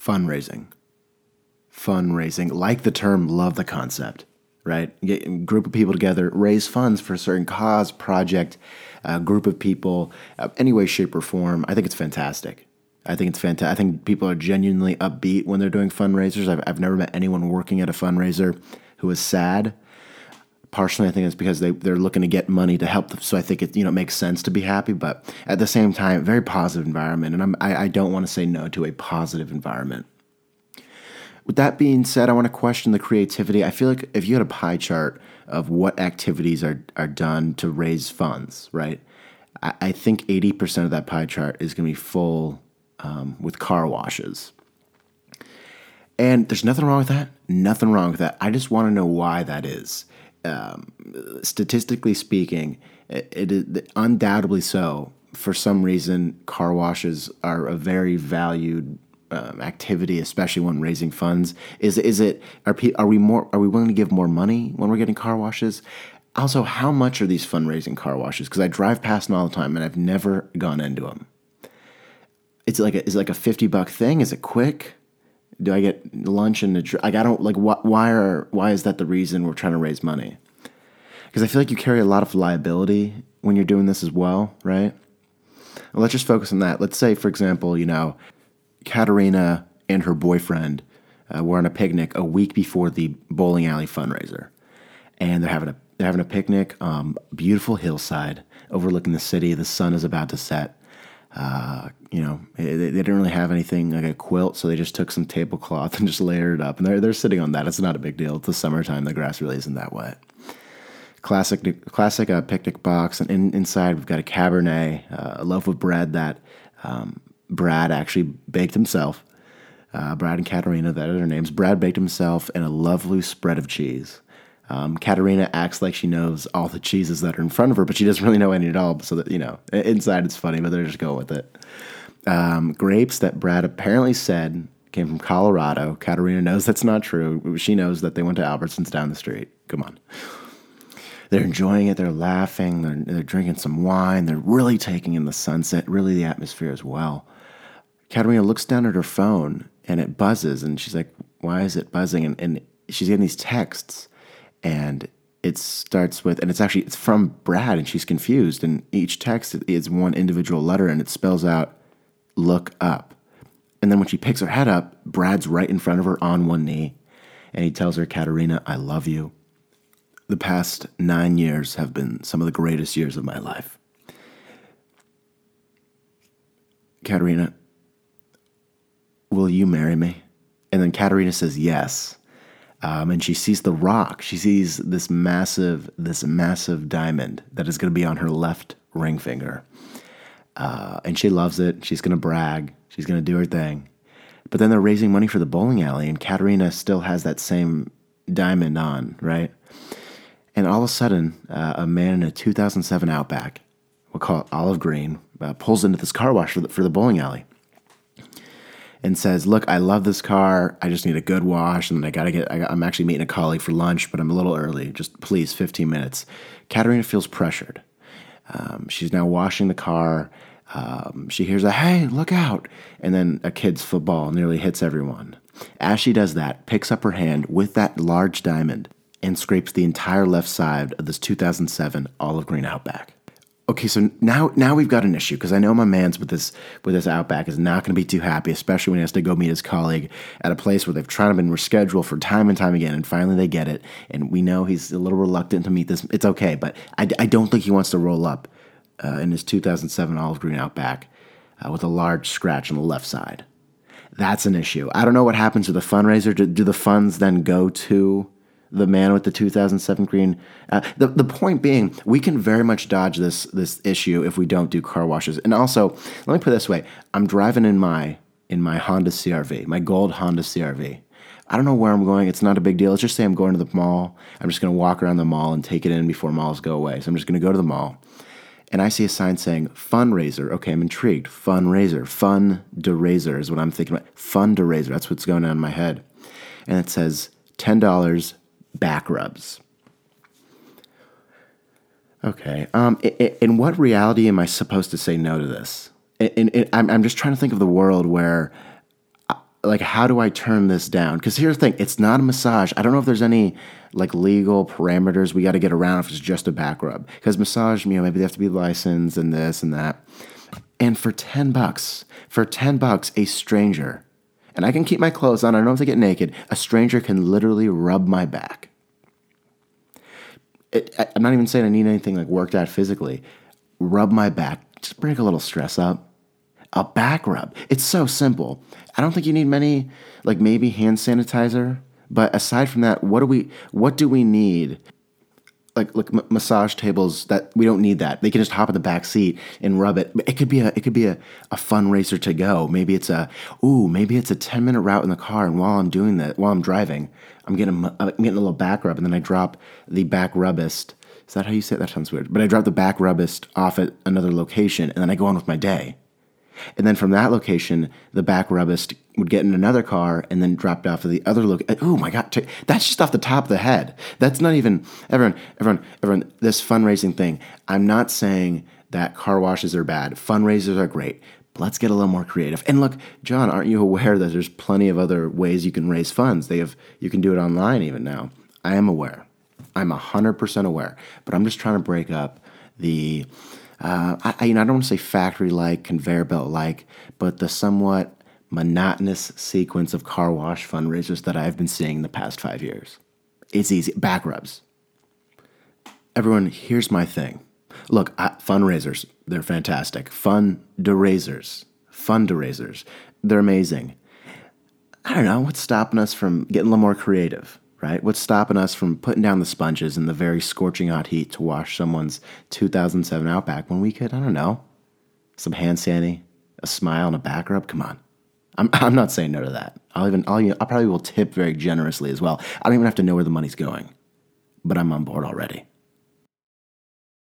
fundraising. Fundraising, like the term, love the concept, right? Get group of people together, raise funds for a certain cause, project, a group of people, uh, any way, shape, or form. I think it's fantastic. I think it's fantastic. I think people are genuinely upbeat when they're doing fundraisers. I've, I've never met anyone working at a fundraiser who is sad. Partially, I think it's because they, they're looking to get money to help them. So I think it you know makes sense to be happy, but at the same time, very positive environment. And I'm, I, I don't want to say no to a positive environment. With that being said, I want to question the creativity. I feel like if you had a pie chart of what activities are, are done to raise funds, right? I, I think 80% of that pie chart is going to be full um, with car washes. And there's nothing wrong with that. Nothing wrong with that. I just want to know why that is. Um, statistically speaking, it, it is undoubtedly so. For some reason, car washes are a very valued um, activity, especially when raising funds. Is is it are are we more are we willing to give more money when we're getting car washes? Also, how much are these fundraising car washes? Because I drive past them all the time and I've never gone into them. It's like a, is like a fifty buck thing? Is it quick? Do I get lunch and a dr- like I don't like wh- why are why is that the reason we're trying to raise money? Because I feel like you carry a lot of liability when you're doing this as well, right? Well, let's just focus on that. Let's say, for example, you know, Katerina and her boyfriend uh, were on a picnic a week before the bowling alley fundraiser, and they're having a they're having a picnic, um, beautiful hillside overlooking the city. The sun is about to set. Uh, you know, they, they, didn't really have anything like a quilt, so they just took some tablecloth and just layered it up, and they're they're sitting on that. It's not a big deal. It's the summertime. The grass really isn't that wet. Classic, classic uh, picnic box, and in, inside we've got a cabernet, uh, a loaf of bread that um, Brad actually baked himself. Uh, Brad and Katerina, that are their names. Brad baked himself and a lovely spread of cheese. Um, Katerina acts like she knows all the cheeses that are in front of her, but she doesn't really know any at all. So that you know, inside it's funny, but they're just going with it. Um, grapes that Brad apparently said came from Colorado. Katerina knows that's not true. She knows that they went to Albertsons down the street. Come on. They're enjoying it. They're laughing. They're, they're drinking some wine. They're really taking in the sunset, really the atmosphere as well. Katerina looks down at her phone and it buzzes, and she's like, "Why is it buzzing?" And, and she's getting these texts, and it starts with, and it's actually it's from Brad, and she's confused. And each text is one individual letter, and it spells out "look up." And then when she picks her head up, Brad's right in front of her on one knee, and he tells her, "Katerina, I love you. The past nine years have been some of the greatest years of my life." Katerina, Will you marry me? And then Katerina says yes. Um, and she sees the rock. She sees this massive, this massive diamond that is going to be on her left ring finger. Uh, and she loves it. She's going to brag. She's going to do her thing. But then they're raising money for the bowling alley, and Katerina still has that same diamond on, right? And all of a sudden, uh, a man in a 2007 Outback, we'll call it olive green, uh, pulls into this car wash for the, for the bowling alley and says, "Look, I love this car. I just need a good wash, and I gotta get. I, am actually meeting a colleague for lunch, but I'm a little early. Just please, 15 minutes." Katerina feels pressured. Um, she's now washing the car. Um, she hears a "Hey, look out!" and then a kid's football nearly hits everyone. As she does that, picks up her hand with that large diamond and scrapes the entire left side of this 2007 olive green Outback okay, so now now we've got an issue because I know my man's with this with this outback is not going to be too happy, especially when he has to go meet his colleague at a place where they've tried to been rescheduled for time and time again, and finally they get it, and we know he's a little reluctant to meet this. It's okay, but I, I don't think he wants to roll up uh, in his 2007 olive green outback uh, with a large scratch on the left side. That's an issue. I don't know what happens with the fundraiser. Do, do the funds then go to the man with the 2007 green. Uh, the the point being, we can very much dodge this this issue if we don't do car washes. And also, let me put it this way: I'm driving in my in my Honda CRV, my gold Honda CRV. I don't know where I'm going. It's not a big deal. Let's just say I'm going to the mall. I'm just going to walk around the mall and take it in before malls go away. So I'm just going to go to the mall. And I see a sign saying fundraiser. Okay, I'm intrigued. Fundraiser. Fun razor is what I'm thinking about. Fun razor. That's what's going on in my head. And it says $10 back rubs. Okay. Um, in, what reality am I supposed to say no to this? I'm, I'm just trying to think of the world where like how do I turn this down? Because here's the thing, it's not a massage. I don't know if there's any like legal parameters we got to get around if it's just a back rub. Because massage, you know, maybe they have to be licensed and this and that. And for 10 bucks, for 10 bucks, a stranger, and I can keep my clothes on, I don't have to get naked, a stranger can literally rub my back. It, I'm not even saying I need anything like worked out physically. Rub my back, just break a little stress up a back rub. It's so simple. I don't think you need many, like maybe hand sanitizer. But aside from that, what do we what do we need? Like like massage tables that we don't need that. They can just hop in the back seat and rub it. It could be a it could be a, a fundraiser to go. Maybe it's a ooh maybe it's a ten minute route in the car. And while I'm doing that, while I'm driving, I'm getting a, I'm getting a little back rub, and then I drop the back rubbist. Is that how you say it? That sounds weird. But I drop the back rubbist off at another location, and then I go on with my day. And then from that location, the back rubbist would get in another car and then dropped off to the other location. Oh my God, that's just off the top of the head. That's not even, everyone, everyone, everyone, this fundraising thing. I'm not saying that car washes are bad. Fundraisers are great. let's get a little more creative. And look, John, aren't you aware that there's plenty of other ways you can raise funds? They have, you can do it online even now. I am aware. I'm 100% aware. But I'm just trying to break up the, uh, I, you know, I don't want to say factory like, conveyor belt like, but the somewhat monotonous sequence of car wash fundraisers that I've been seeing in the past five years. It's easy. Back rubs. Everyone, here's my thing. Look, I, fundraisers, they're fantastic. Fun raisers, fun raisers, they're amazing. I don't know what's stopping us from getting a little more creative right? What's stopping us from putting down the sponges in the very scorching hot heat to wash someone's 2007 Outback when we could, I don't know, some hand sandy, a smile, and a back rub? Come on. I'm, I'm not saying no to that. I'll even, I'll, you, I probably will tip very generously as well. I don't even have to know where the money's going, but I'm on board already.